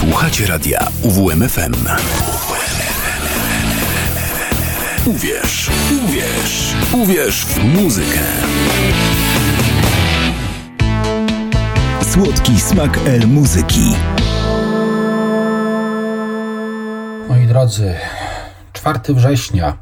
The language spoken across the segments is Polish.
Słuchacie radia UWMFM. Uwierz, uwierz, uwierz w muzykę. Słodki smak El Muzyki. Moi drodzy, 4 września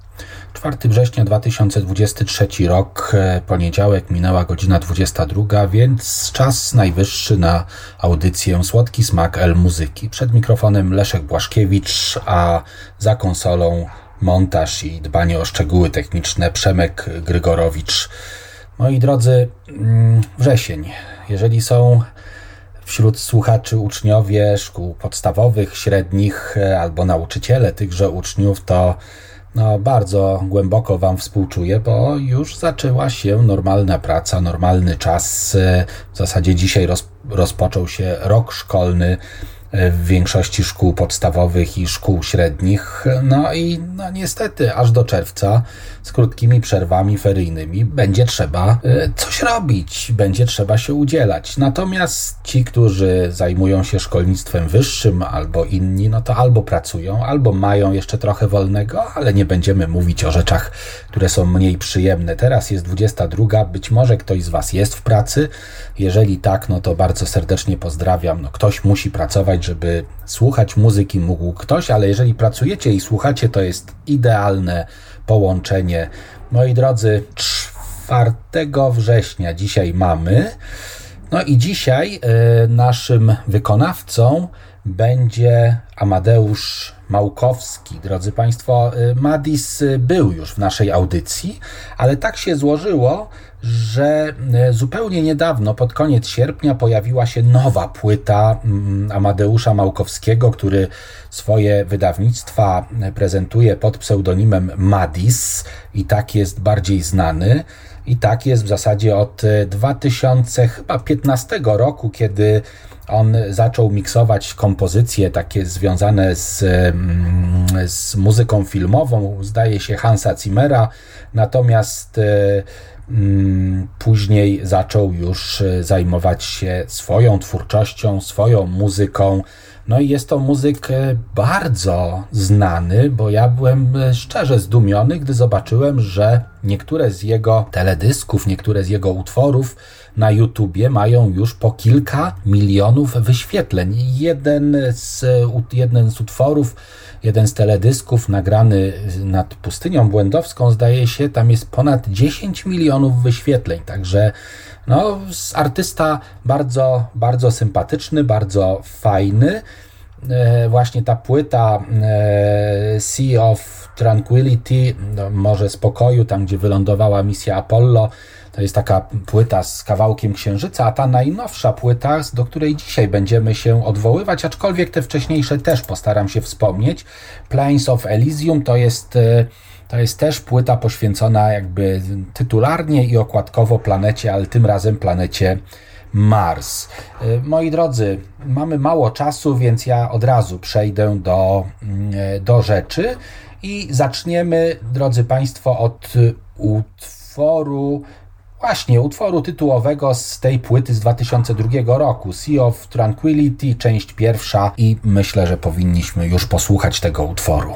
4 września 2023 rok, e, poniedziałek, minęła godzina 22, więc czas najwyższy na audycję Słodki Smak El Muzyki. Przed mikrofonem Leszek Błaszkiewicz, a za konsolą montaż i dbanie o szczegóły techniczne Przemek Grygorowicz. Moi drodzy, mm, wrzesień. Jeżeli są wśród słuchaczy uczniowie szkół podstawowych, średnich e, albo nauczyciele tychże uczniów, to no, bardzo głęboko Wam współczuję, bo już zaczęła się normalna praca, normalny czas. W zasadzie dzisiaj roz, rozpoczął się rok szkolny w większości szkół podstawowych i szkół średnich. No i no niestety, aż do czerwca z krótkimi przerwami feryjnymi będzie trzeba e, coś robić, będzie trzeba się udzielać. Natomiast ci, którzy zajmują się szkolnictwem wyższym albo inni, no to albo pracują, albo mają jeszcze trochę wolnego, ale nie będziemy mówić o rzeczach, które są mniej przyjemne. Teraz jest 22, być może ktoś z Was jest w pracy. Jeżeli tak, no to bardzo serdecznie pozdrawiam. No, ktoś musi pracować, żeby słuchać muzyki mógł ktoś, ale jeżeli pracujecie i słuchacie, to jest idealne połączenie. Moi drodzy, 4 września dzisiaj mamy. No i dzisiaj y, naszym wykonawcą będzie Amadeusz Małkowski. Drodzy Państwo, y, Madis był już w naszej audycji, ale tak się złożyło, że y, zupełnie niedawno, pod koniec sierpnia, pojawiła się nowa płyta mm, Amadeusza Małkowskiego, który swoje wydawnictwa prezentuje pod pseudonimem Madis i tak jest bardziej znany. I tak jest w zasadzie od 2015 roku, kiedy on zaczął miksować kompozycje takie związane z, mm, z muzyką filmową, zdaje się Hansa Zimmera, natomiast e, mm, później zaczął już e, zajmować się swoją twórczością, swoją muzyką. No i jest to muzyk e, bardzo znany, bo ja byłem szczerze zdumiony, gdy zobaczyłem, że niektóre z jego teledysków, niektóre z jego utworów na YouTubie mają już po kilka milionów wyświetleń. Jeden z, jeden z utworów, jeden z teledysków nagrany nad pustynią błędowską, zdaje się, tam jest ponad 10 milionów wyświetleń. Także no, artysta bardzo, bardzo sympatyczny, bardzo fajny. E, właśnie ta płyta e, Sea of Tranquility, no, Morze Spokoju, tam gdzie wylądowała misja Apollo, to jest taka płyta z kawałkiem księżyca, a ta najnowsza płyta, do której dzisiaj będziemy się odwoływać, aczkolwiek te wcześniejsze też postaram się wspomnieć. Plains of Elysium to jest. E, to jest też płyta poświęcona jakby tytularnie i okładkowo planecie, ale tym razem planecie Mars. E, moi drodzy, mamy mało czasu, więc ja od razu przejdę do, mm, e, do rzeczy i zaczniemy, drodzy Państwo, od utworu Właśnie, utworu tytułowego z tej płyty z 2002 roku, Sea of Tranquility, część pierwsza i myślę, że powinniśmy już posłuchać tego utworu.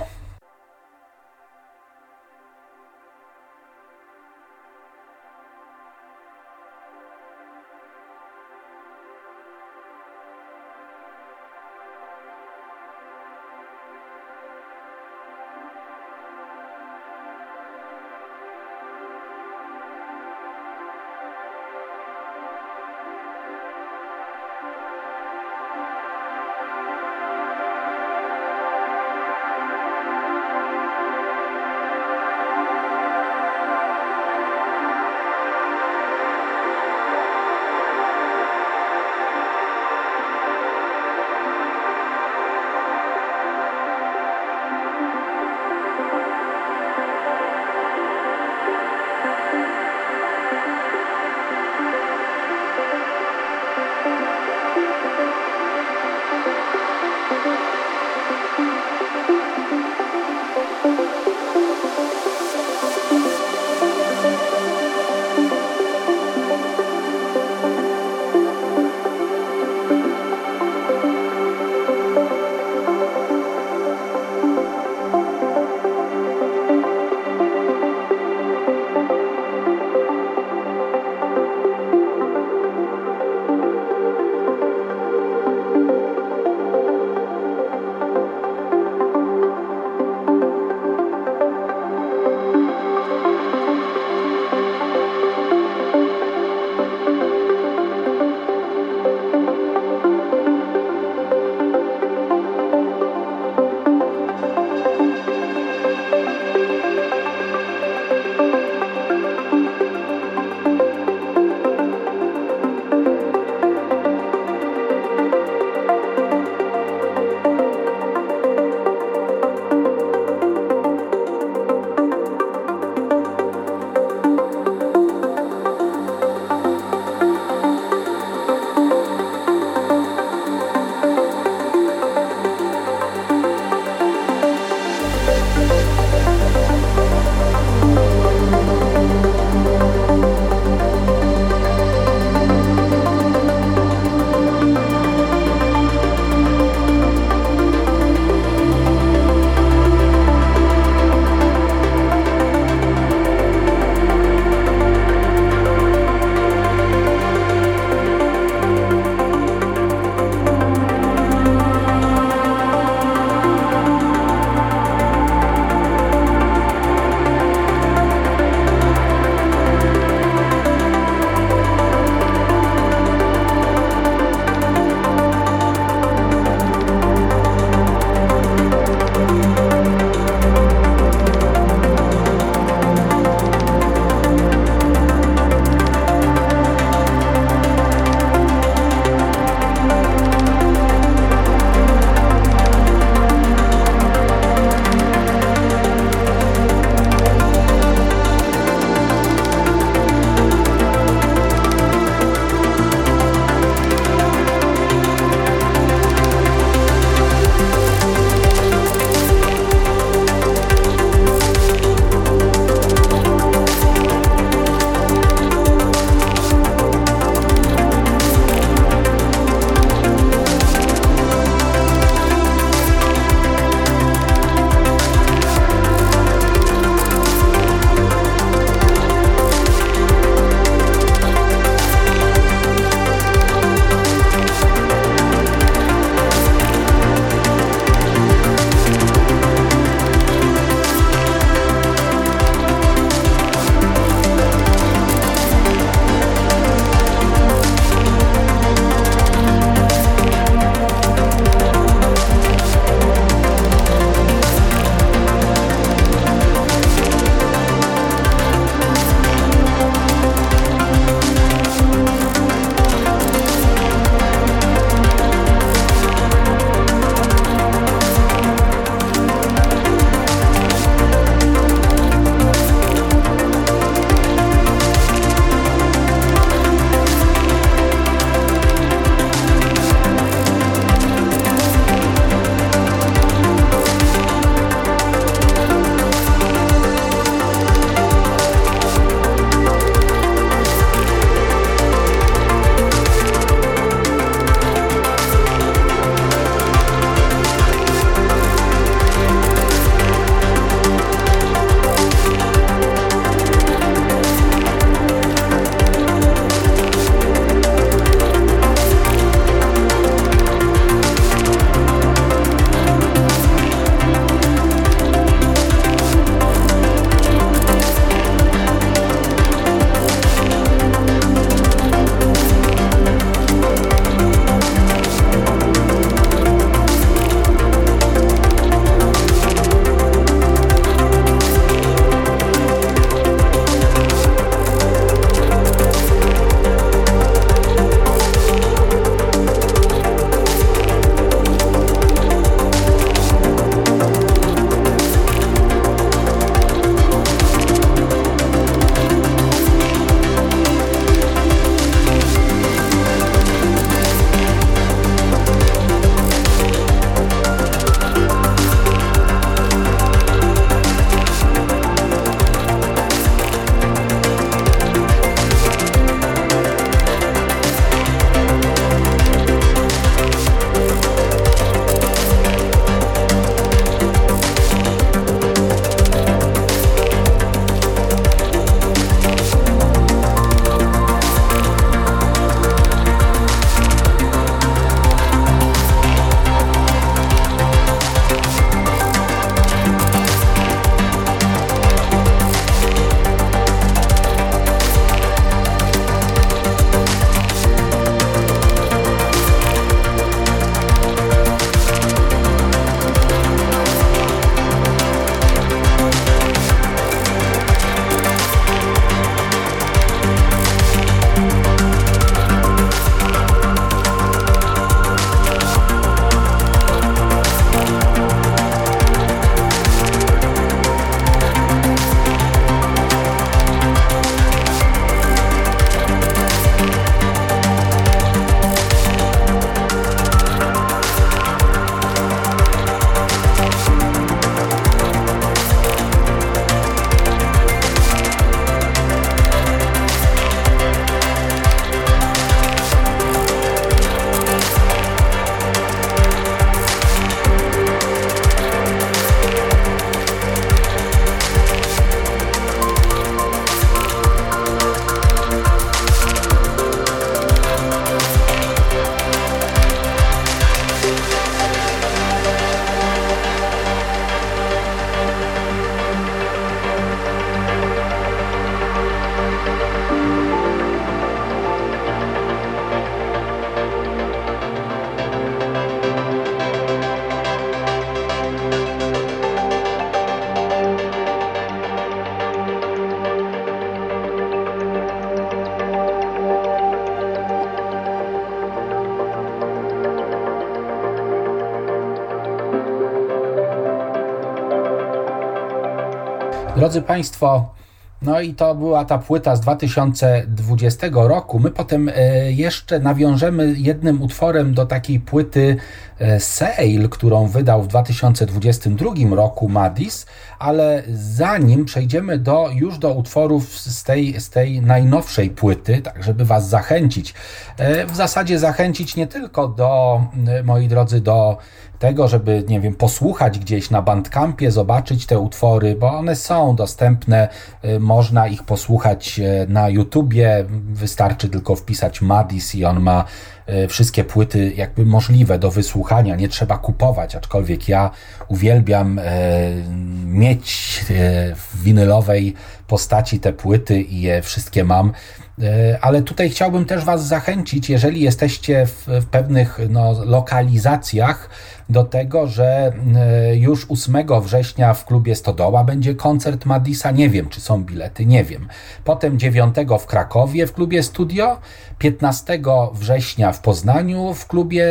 Drodzy Państwo, no i to była ta płyta z 2020 roku. My potem e, jeszcze nawiążemy jednym utworem do takiej płyty Sale, którą wydał w 2022 roku Madis, ale zanim przejdziemy do, już do utworów z tej, z tej najnowszej płyty, tak żeby Was zachęcić, e, w zasadzie zachęcić nie tylko do, moi drodzy, do tego, żeby, nie wiem, posłuchać gdzieś na Bandcampie, zobaczyć te utwory, bo one są dostępne, y, można ich posłuchać na YouTubie, wystarczy tylko wpisać Madis i on ma wszystkie płyty jakby możliwe do wysłuchania, nie trzeba kupować, aczkolwiek ja uwielbiam mieć w winylowej postaci te płyty i je wszystkie mam. Ale tutaj chciałbym też Was zachęcić, jeżeli jesteście w, w pewnych no, lokalizacjach, do tego, że e, już 8 września w klubie Stodoła będzie koncert Madisa. Nie wiem, czy są bilety, nie wiem. Potem 9 w Krakowie w klubie Studio, 15 września w Poznaniu w klubie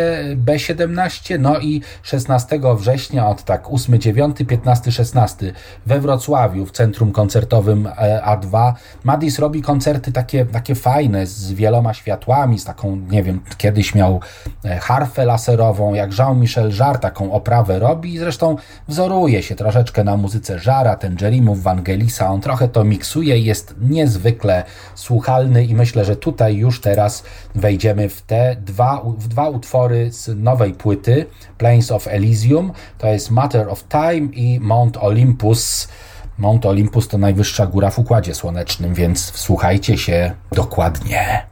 B17, no i 16 września od tak 8, 9, 15, 16 we Wrocławiu w centrum koncertowym e, A2. Madis robi koncerty takie, takie fajne z wieloma światłami, z taką, nie wiem, kiedyś miał e, harfę laserową, jak Jean-Michel Jarre taką oprawę robi i zresztą wzoruje się troszeczkę na muzyce Żara, ten Jerimów, Vangelisa, on trochę to miksuje i jest niezwykle słuchalny i myślę, że tutaj już teraz wejdziemy w te dwa, w dwa utwory z nowej płyty Plains of Elysium, to jest Matter of Time i Mount Olympus. Mount Olympus to najwyższa góra w Układzie Słonecznym, więc wsłuchajcie się dokładnie.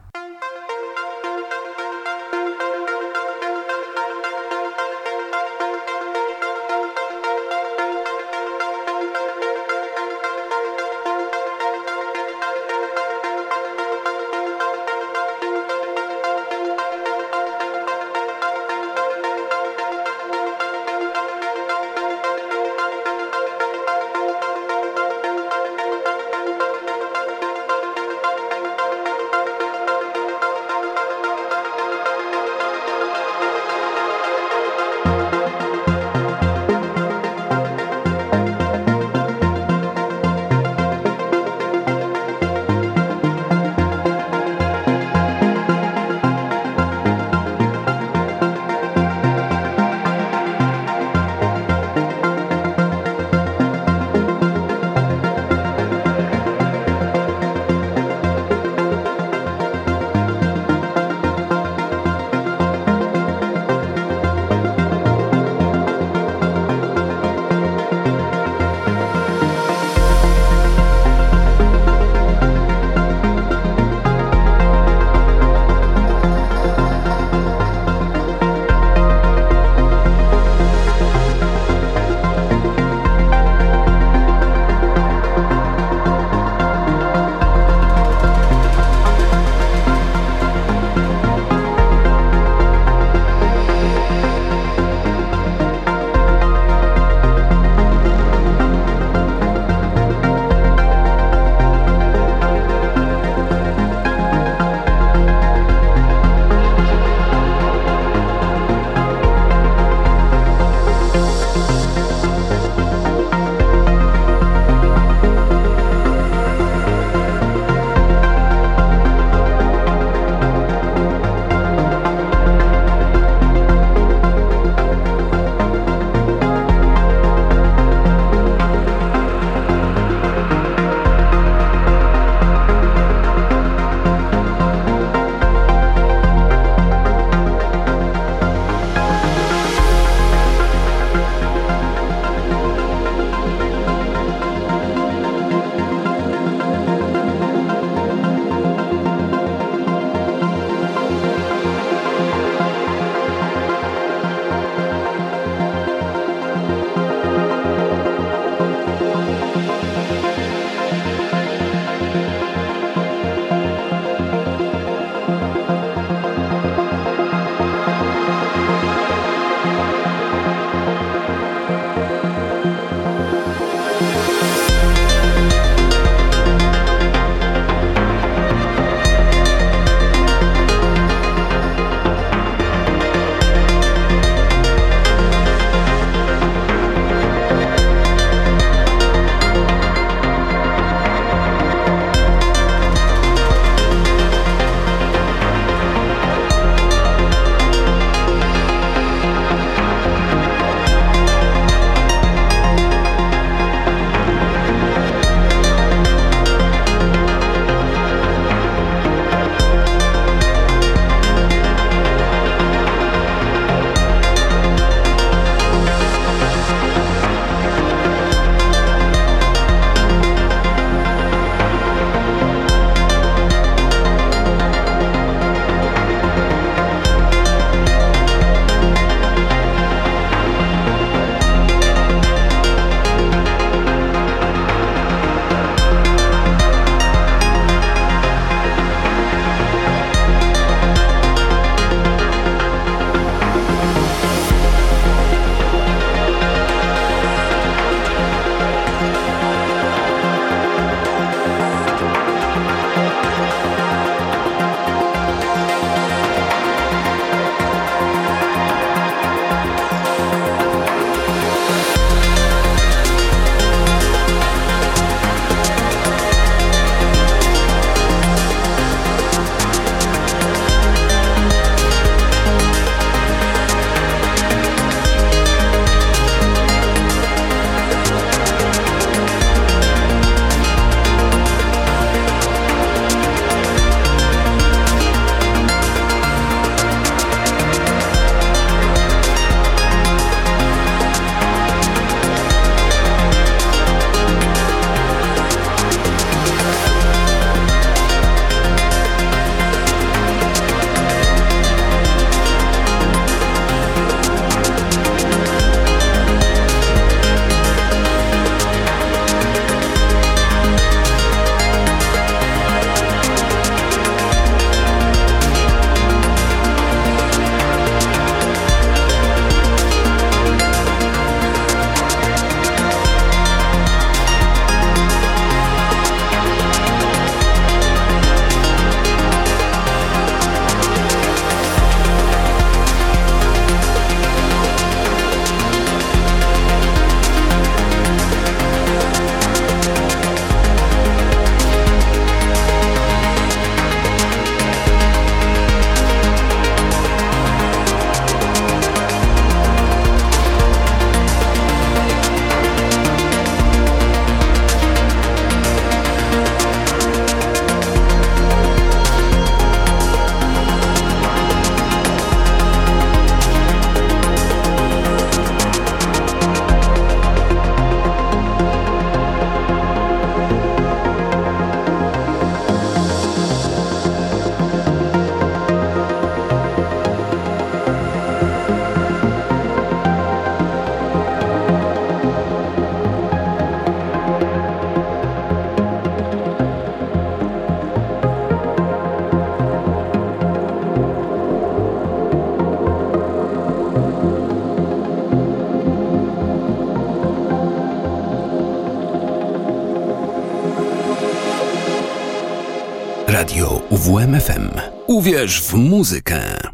Uwierz w muzykę.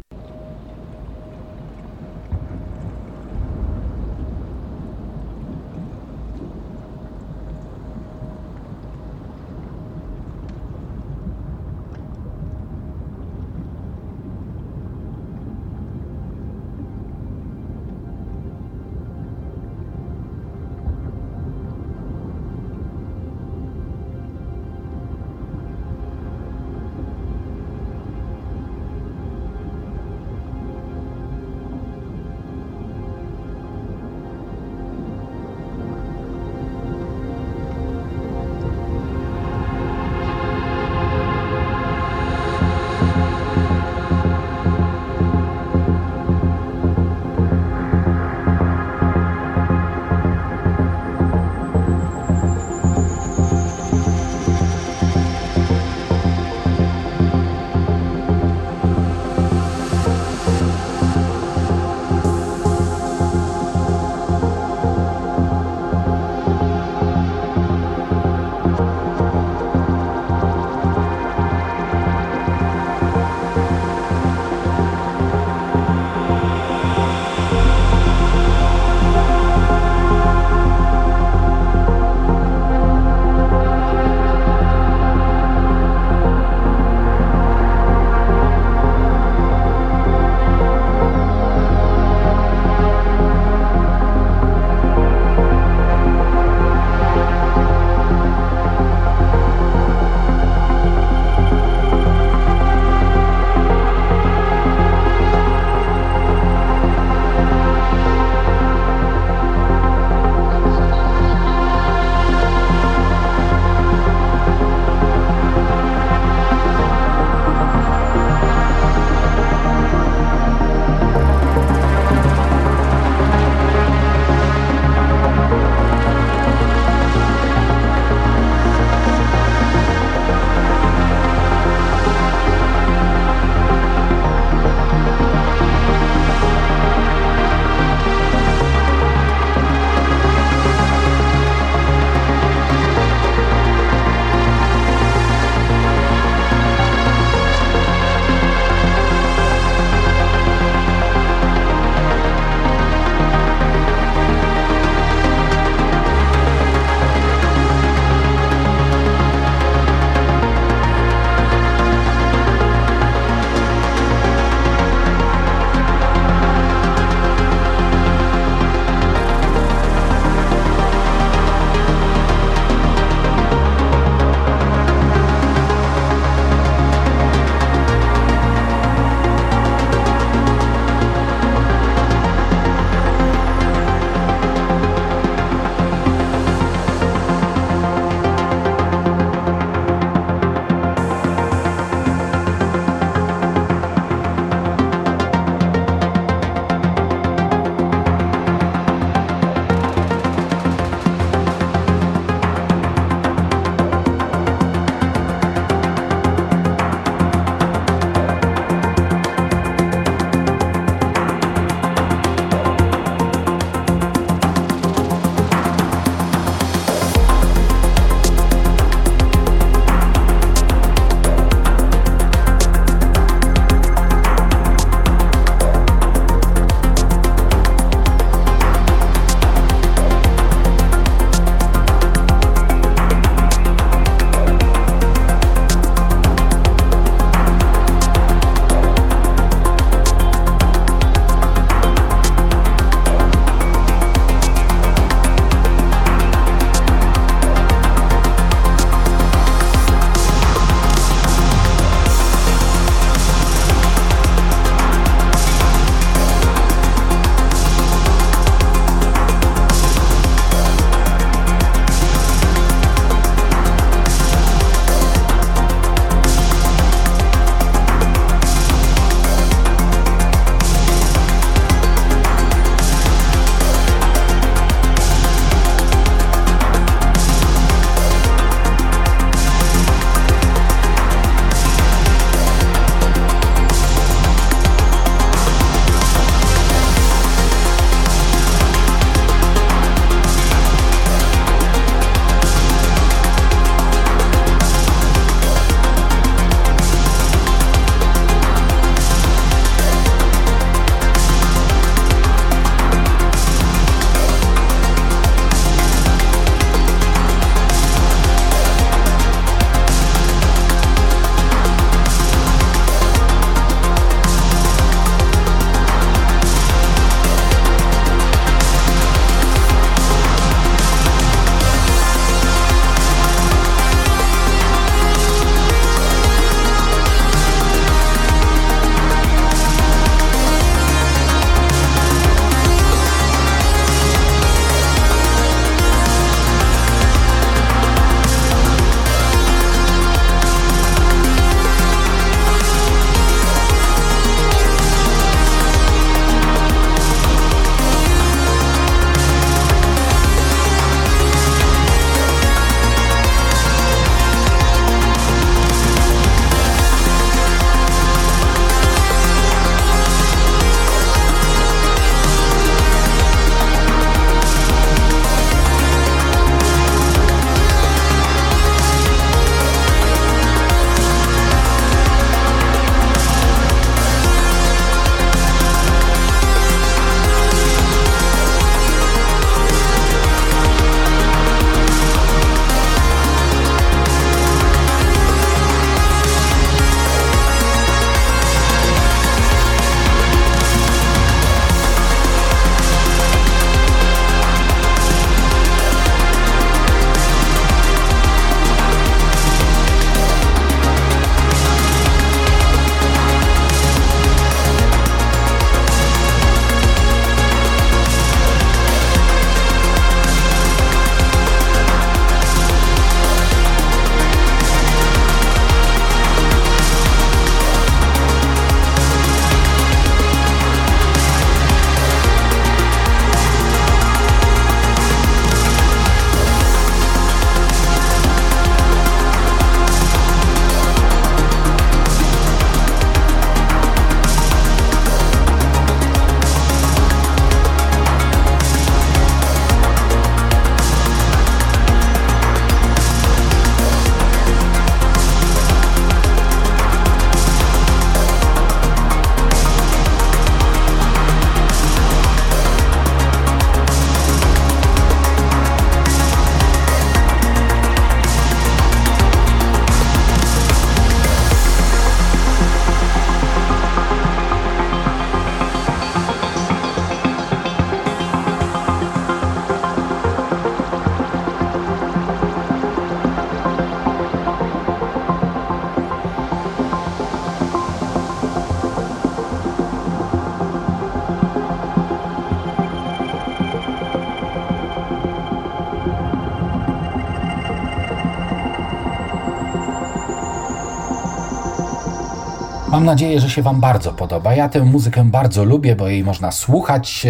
Nadzieję, że się Wam bardzo podoba. Ja tę muzykę bardzo lubię, bo jej można słuchać,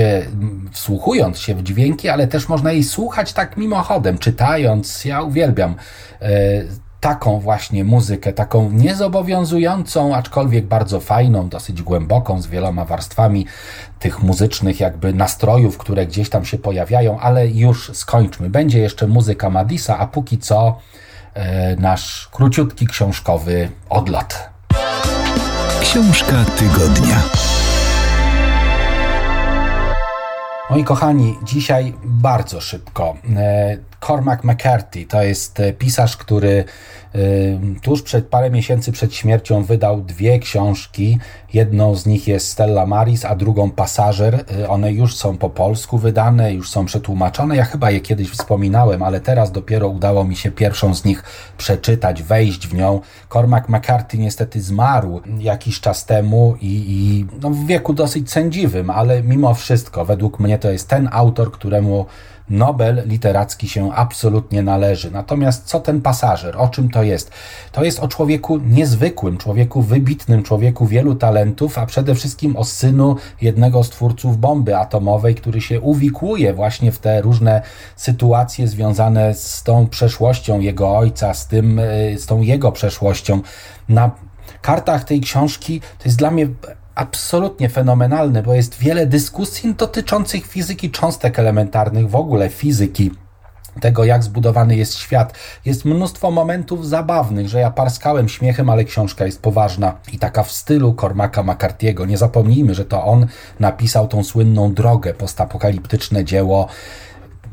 wsłuchując się w dźwięki, ale też można jej słuchać tak mimochodem, czytając. Ja uwielbiam e, taką właśnie muzykę, taką niezobowiązującą, aczkolwiek bardzo fajną, dosyć głęboką, z wieloma warstwami tych muzycznych jakby nastrojów, które gdzieś tam się pojawiają, ale już skończmy. Będzie jeszcze muzyka Madisa, a póki co e, nasz króciutki książkowy odlot. Książka tygodnia. Moi kochani, dzisiaj bardzo szybko. E, Cormac McCarthy to jest pisarz, który tuż przed parę miesięcy przed śmiercią wydał dwie książki. Jedną z nich jest Stella Maris, a drugą Pasażer. Y, one już są po polsku wydane, już są przetłumaczone. Ja chyba je kiedyś wspominałem, ale teraz dopiero udało mi się pierwszą z nich przeczytać, wejść w nią. Cormac McCarthy niestety zmarł jakiś czas temu i, i no, w wieku dosyć sędziwym, ale mimo wszystko, według mnie to jest ten autor, któremu Nobel literacki się absolutnie należy. Natomiast co ten pasażer? O czym to jest? To jest o człowieku niezwykłym, człowieku wybitnym, człowieku wielu talentów, a przede wszystkim o synu jednego z twórców bomby atomowej, który się uwikłuje właśnie w te różne sytuacje związane z tą przeszłością jego ojca, z tym, z tą jego przeszłością. Na kartach tej książki to jest dla mnie absolutnie fenomenalny, bo jest wiele dyskusji dotyczących fizyki cząstek elementarnych, w ogóle fizyki tego, jak zbudowany jest świat. Jest mnóstwo momentów zabawnych, że ja parskałem śmiechem, ale książka jest poważna i taka w stylu Cormaca McCarthy'ego. Nie zapomnijmy, że to on napisał tą słynną drogę, postapokaliptyczne dzieło.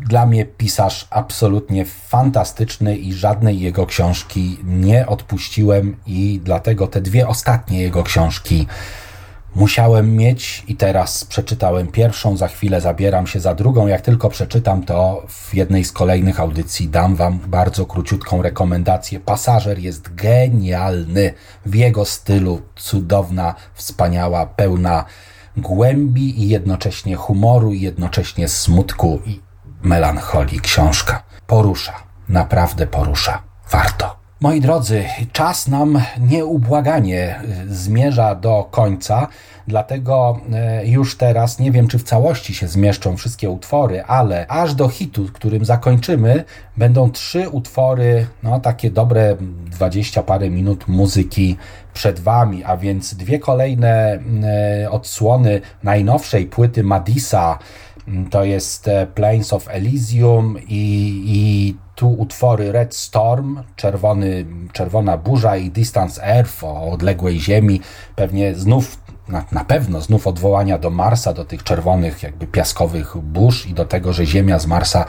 Dla mnie pisarz absolutnie fantastyczny i żadnej jego książki nie odpuściłem i dlatego te dwie ostatnie jego książki musiałem mieć i teraz przeczytałem pierwszą, za chwilę zabieram się za drugą. Jak tylko przeczytam, to w jednej z kolejnych audycji dam Wam bardzo króciutką rekomendację. Pasażer jest genialny w jego stylu, cudowna, wspaniała, pełna głębi i jednocześnie humoru, i jednocześnie smutku i melancholii książka. Porusza, naprawdę porusza. Warto. Moi drodzy, czas nam nieubłaganie zmierza do końca, dlatego y, już teraz nie wiem, czy w całości się zmieszczą wszystkie utwory, ale aż do hitu, którym zakończymy, będą trzy utwory, no takie dobre dwadzieścia parę minut muzyki przed Wami, a więc dwie kolejne y, odsłony najnowszej płyty Madisa, to jest Plains of Elysium i, i tu utwory Red Storm, czerwony, Czerwona Burza i Distance Earth o odległej Ziemi, pewnie znów, na, na pewno znów odwołania do Marsa, do tych czerwonych jakby piaskowych burz i do tego, że Ziemia z Marsa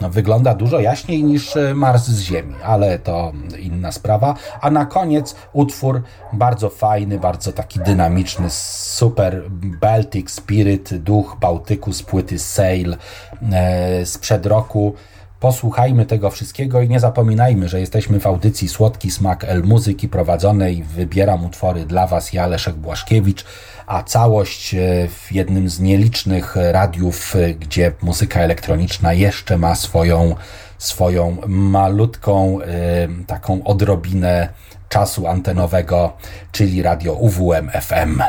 no, wygląda dużo jaśniej niż e, Mars z Ziemi, ale to inna sprawa. A na koniec utwór bardzo fajny, bardzo taki dynamiczny, super Baltic Spirit, duch Bałtyku z płyty Sail e, sprzed roku. Posłuchajmy tego wszystkiego i nie zapominajmy, że jesteśmy w audycji Słodki Smak El Muzyki prowadzonej. Wybieram utwory dla Was ja, Leszek Błaszkiewicz, a całość e, w jednym z nielicznych radiów, e, gdzie muzyka elektroniczna jeszcze ma swoją, swoją malutką e, taką odrobinę czasu antenowego, czyli radio UWM FM.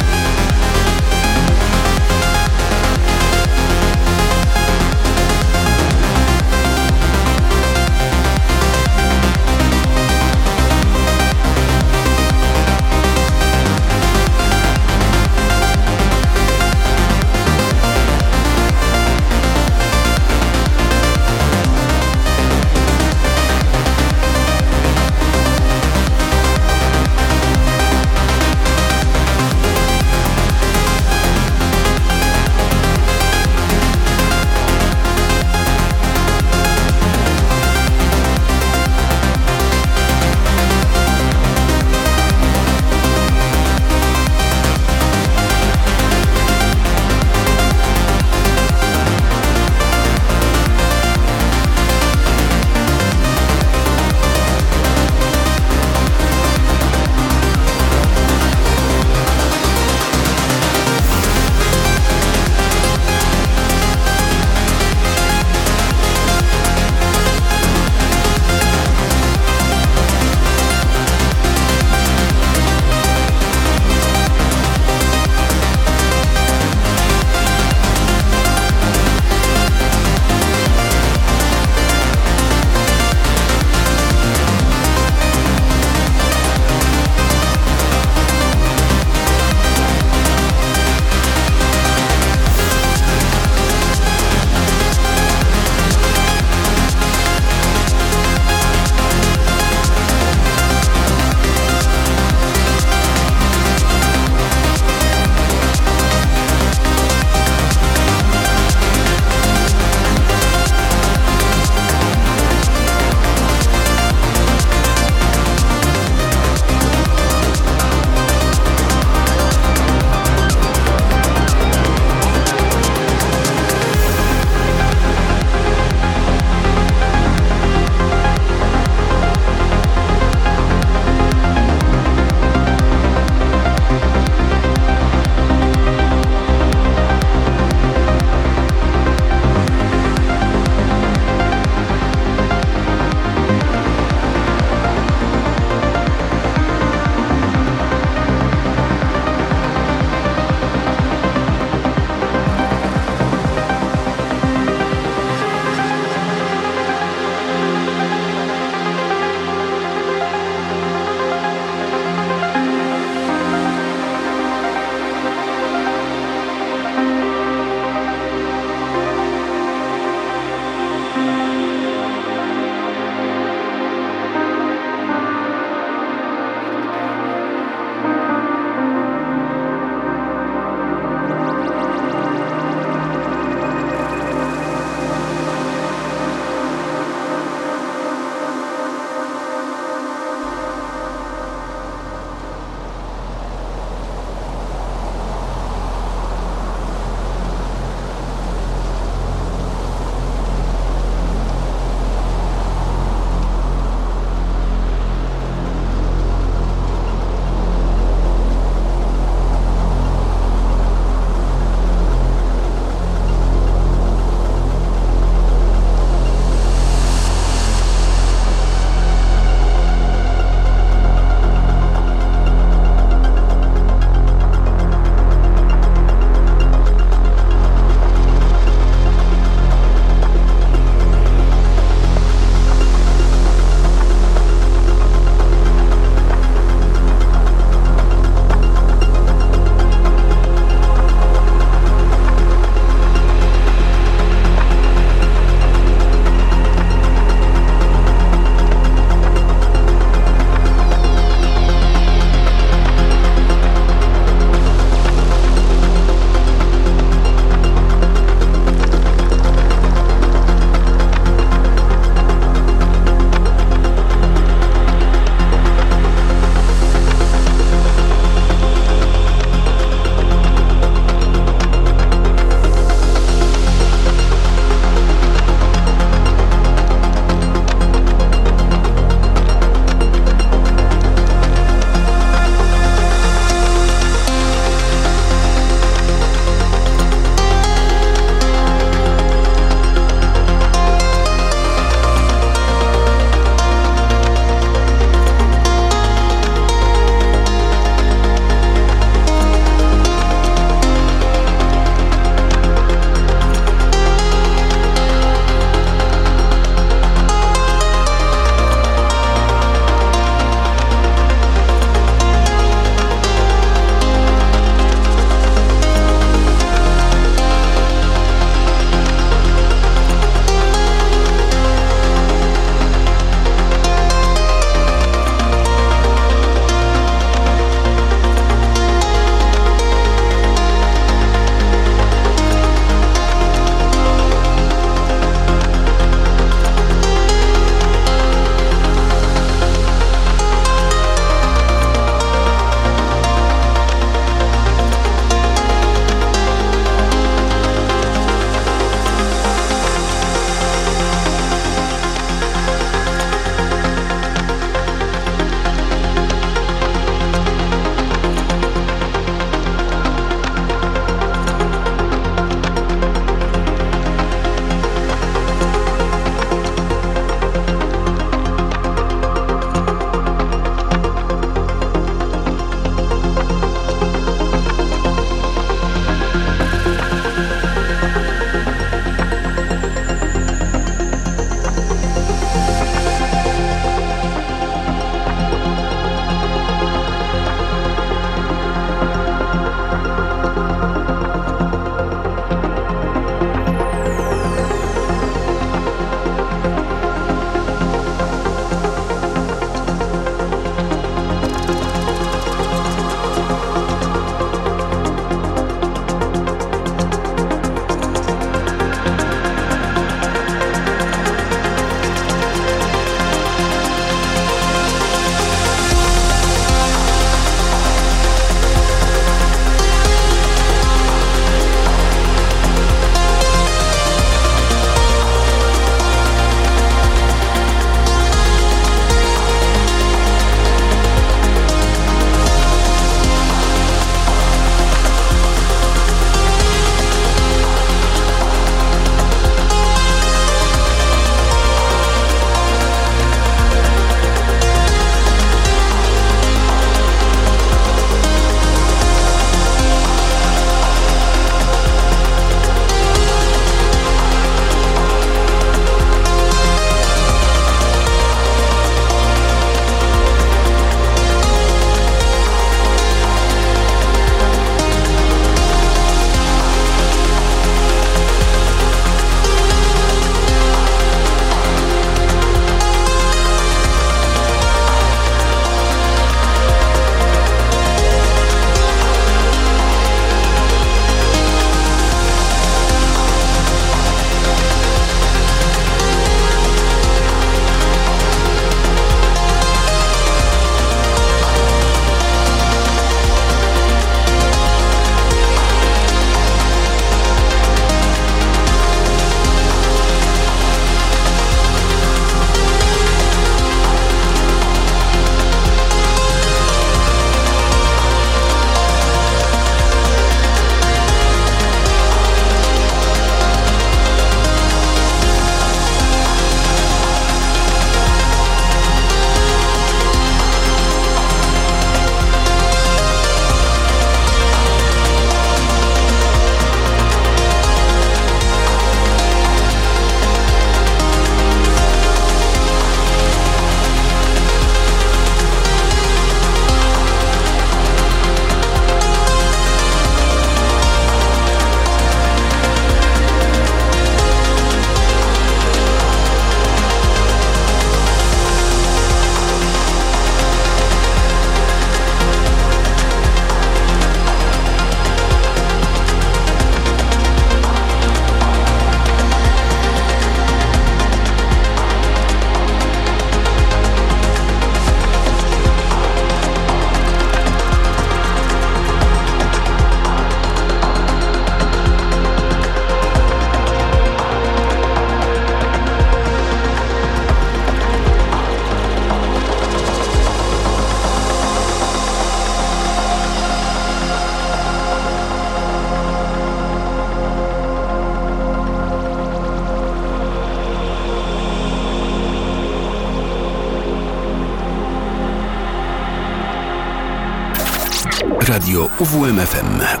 UWMFM.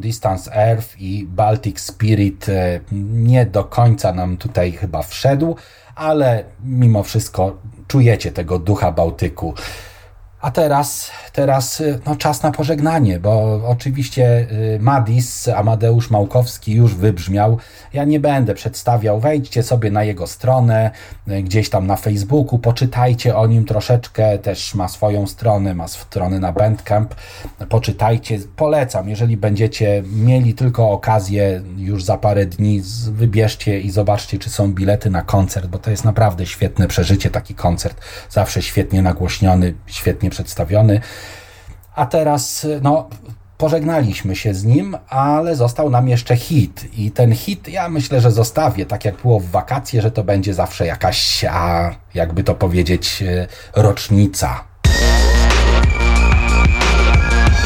Distance Earth i Baltic Spirit e, nie do końca nam tutaj chyba wszedł, ale mimo wszystko czujecie tego ducha Bałtyku. A teraz, teraz no, czas na pożegnanie, bo oczywiście y, Madis, Amadeusz Małkowski już wybrzmiał. Ja nie będę przedstawiał, wejdźcie sobie na jego stronę, y, gdzieś tam na Facebooku, poczytajcie o nim troszeczkę, też ma swoją stronę, ma stronę na Bandcamp, poczytajcie, polecam, jeżeli będziecie mieli tylko okazję już za parę dni, wybierzcie i zobaczcie, czy są bilety na koncert, bo to jest naprawdę świetne przeżycie, taki koncert, zawsze świetnie nagłośniony, świetnie przedstawiony. A teraz, no, pożegnaliśmy się z nim, ale został nam jeszcze hit. I ten hit ja myślę, że zostawię, tak jak było w wakacje, że to będzie zawsze jakaś, a jakby to powiedzieć, e, rocznica.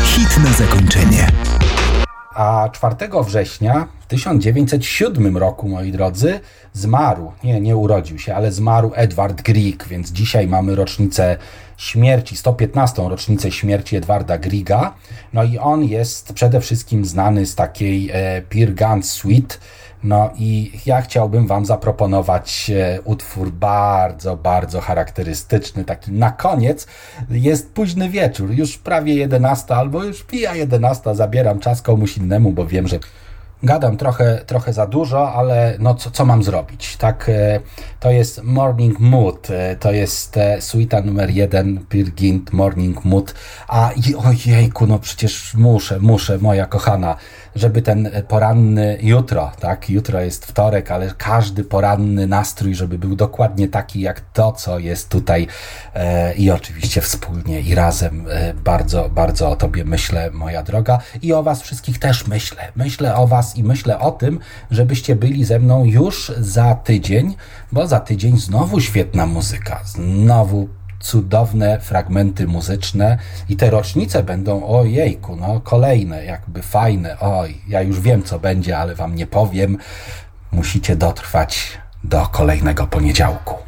Hit na zakończenie. A 4 września w 1907 roku, moi drodzy, zmarł, nie, nie urodził się, ale zmarł Edward Grieg, więc dzisiaj mamy rocznicę śmierci, 115. rocznicę śmierci Edwarda Griga. No i on jest przede wszystkim znany z takiej e, Peer Suite. No i ja chciałbym Wam zaproponować e, utwór bardzo, bardzo charakterystyczny. Taki na koniec jest późny wieczór, już prawie 11 albo już pija 11. Zabieram czas komuś innemu, bo wiem, że gadam trochę, trochę za dużo, ale no co, co mam zrobić? Tak, e, to jest Morning Mood, e, to jest e, suita numer jeden, Pirgint Morning Mood, a ojejku, no przecież muszę, muszę, moja kochana, żeby ten poranny jutro, tak, jutro jest wtorek, ale każdy poranny nastrój, żeby był dokładnie taki jak to, co jest tutaj e, i oczywiście wspólnie i razem bardzo, bardzo o Tobie myślę, moja droga. I o Was wszystkich też myślę. Myślę o Was i myślę o tym, żebyście byli ze mną już za tydzień, bo za tydzień znowu świetna muzyka, znowu cudowne fragmenty muzyczne i te rocznice będą, ojejku, no kolejne, jakby fajne, oj, ja już wiem co będzie, ale wam nie powiem, musicie dotrwać do kolejnego poniedziałku.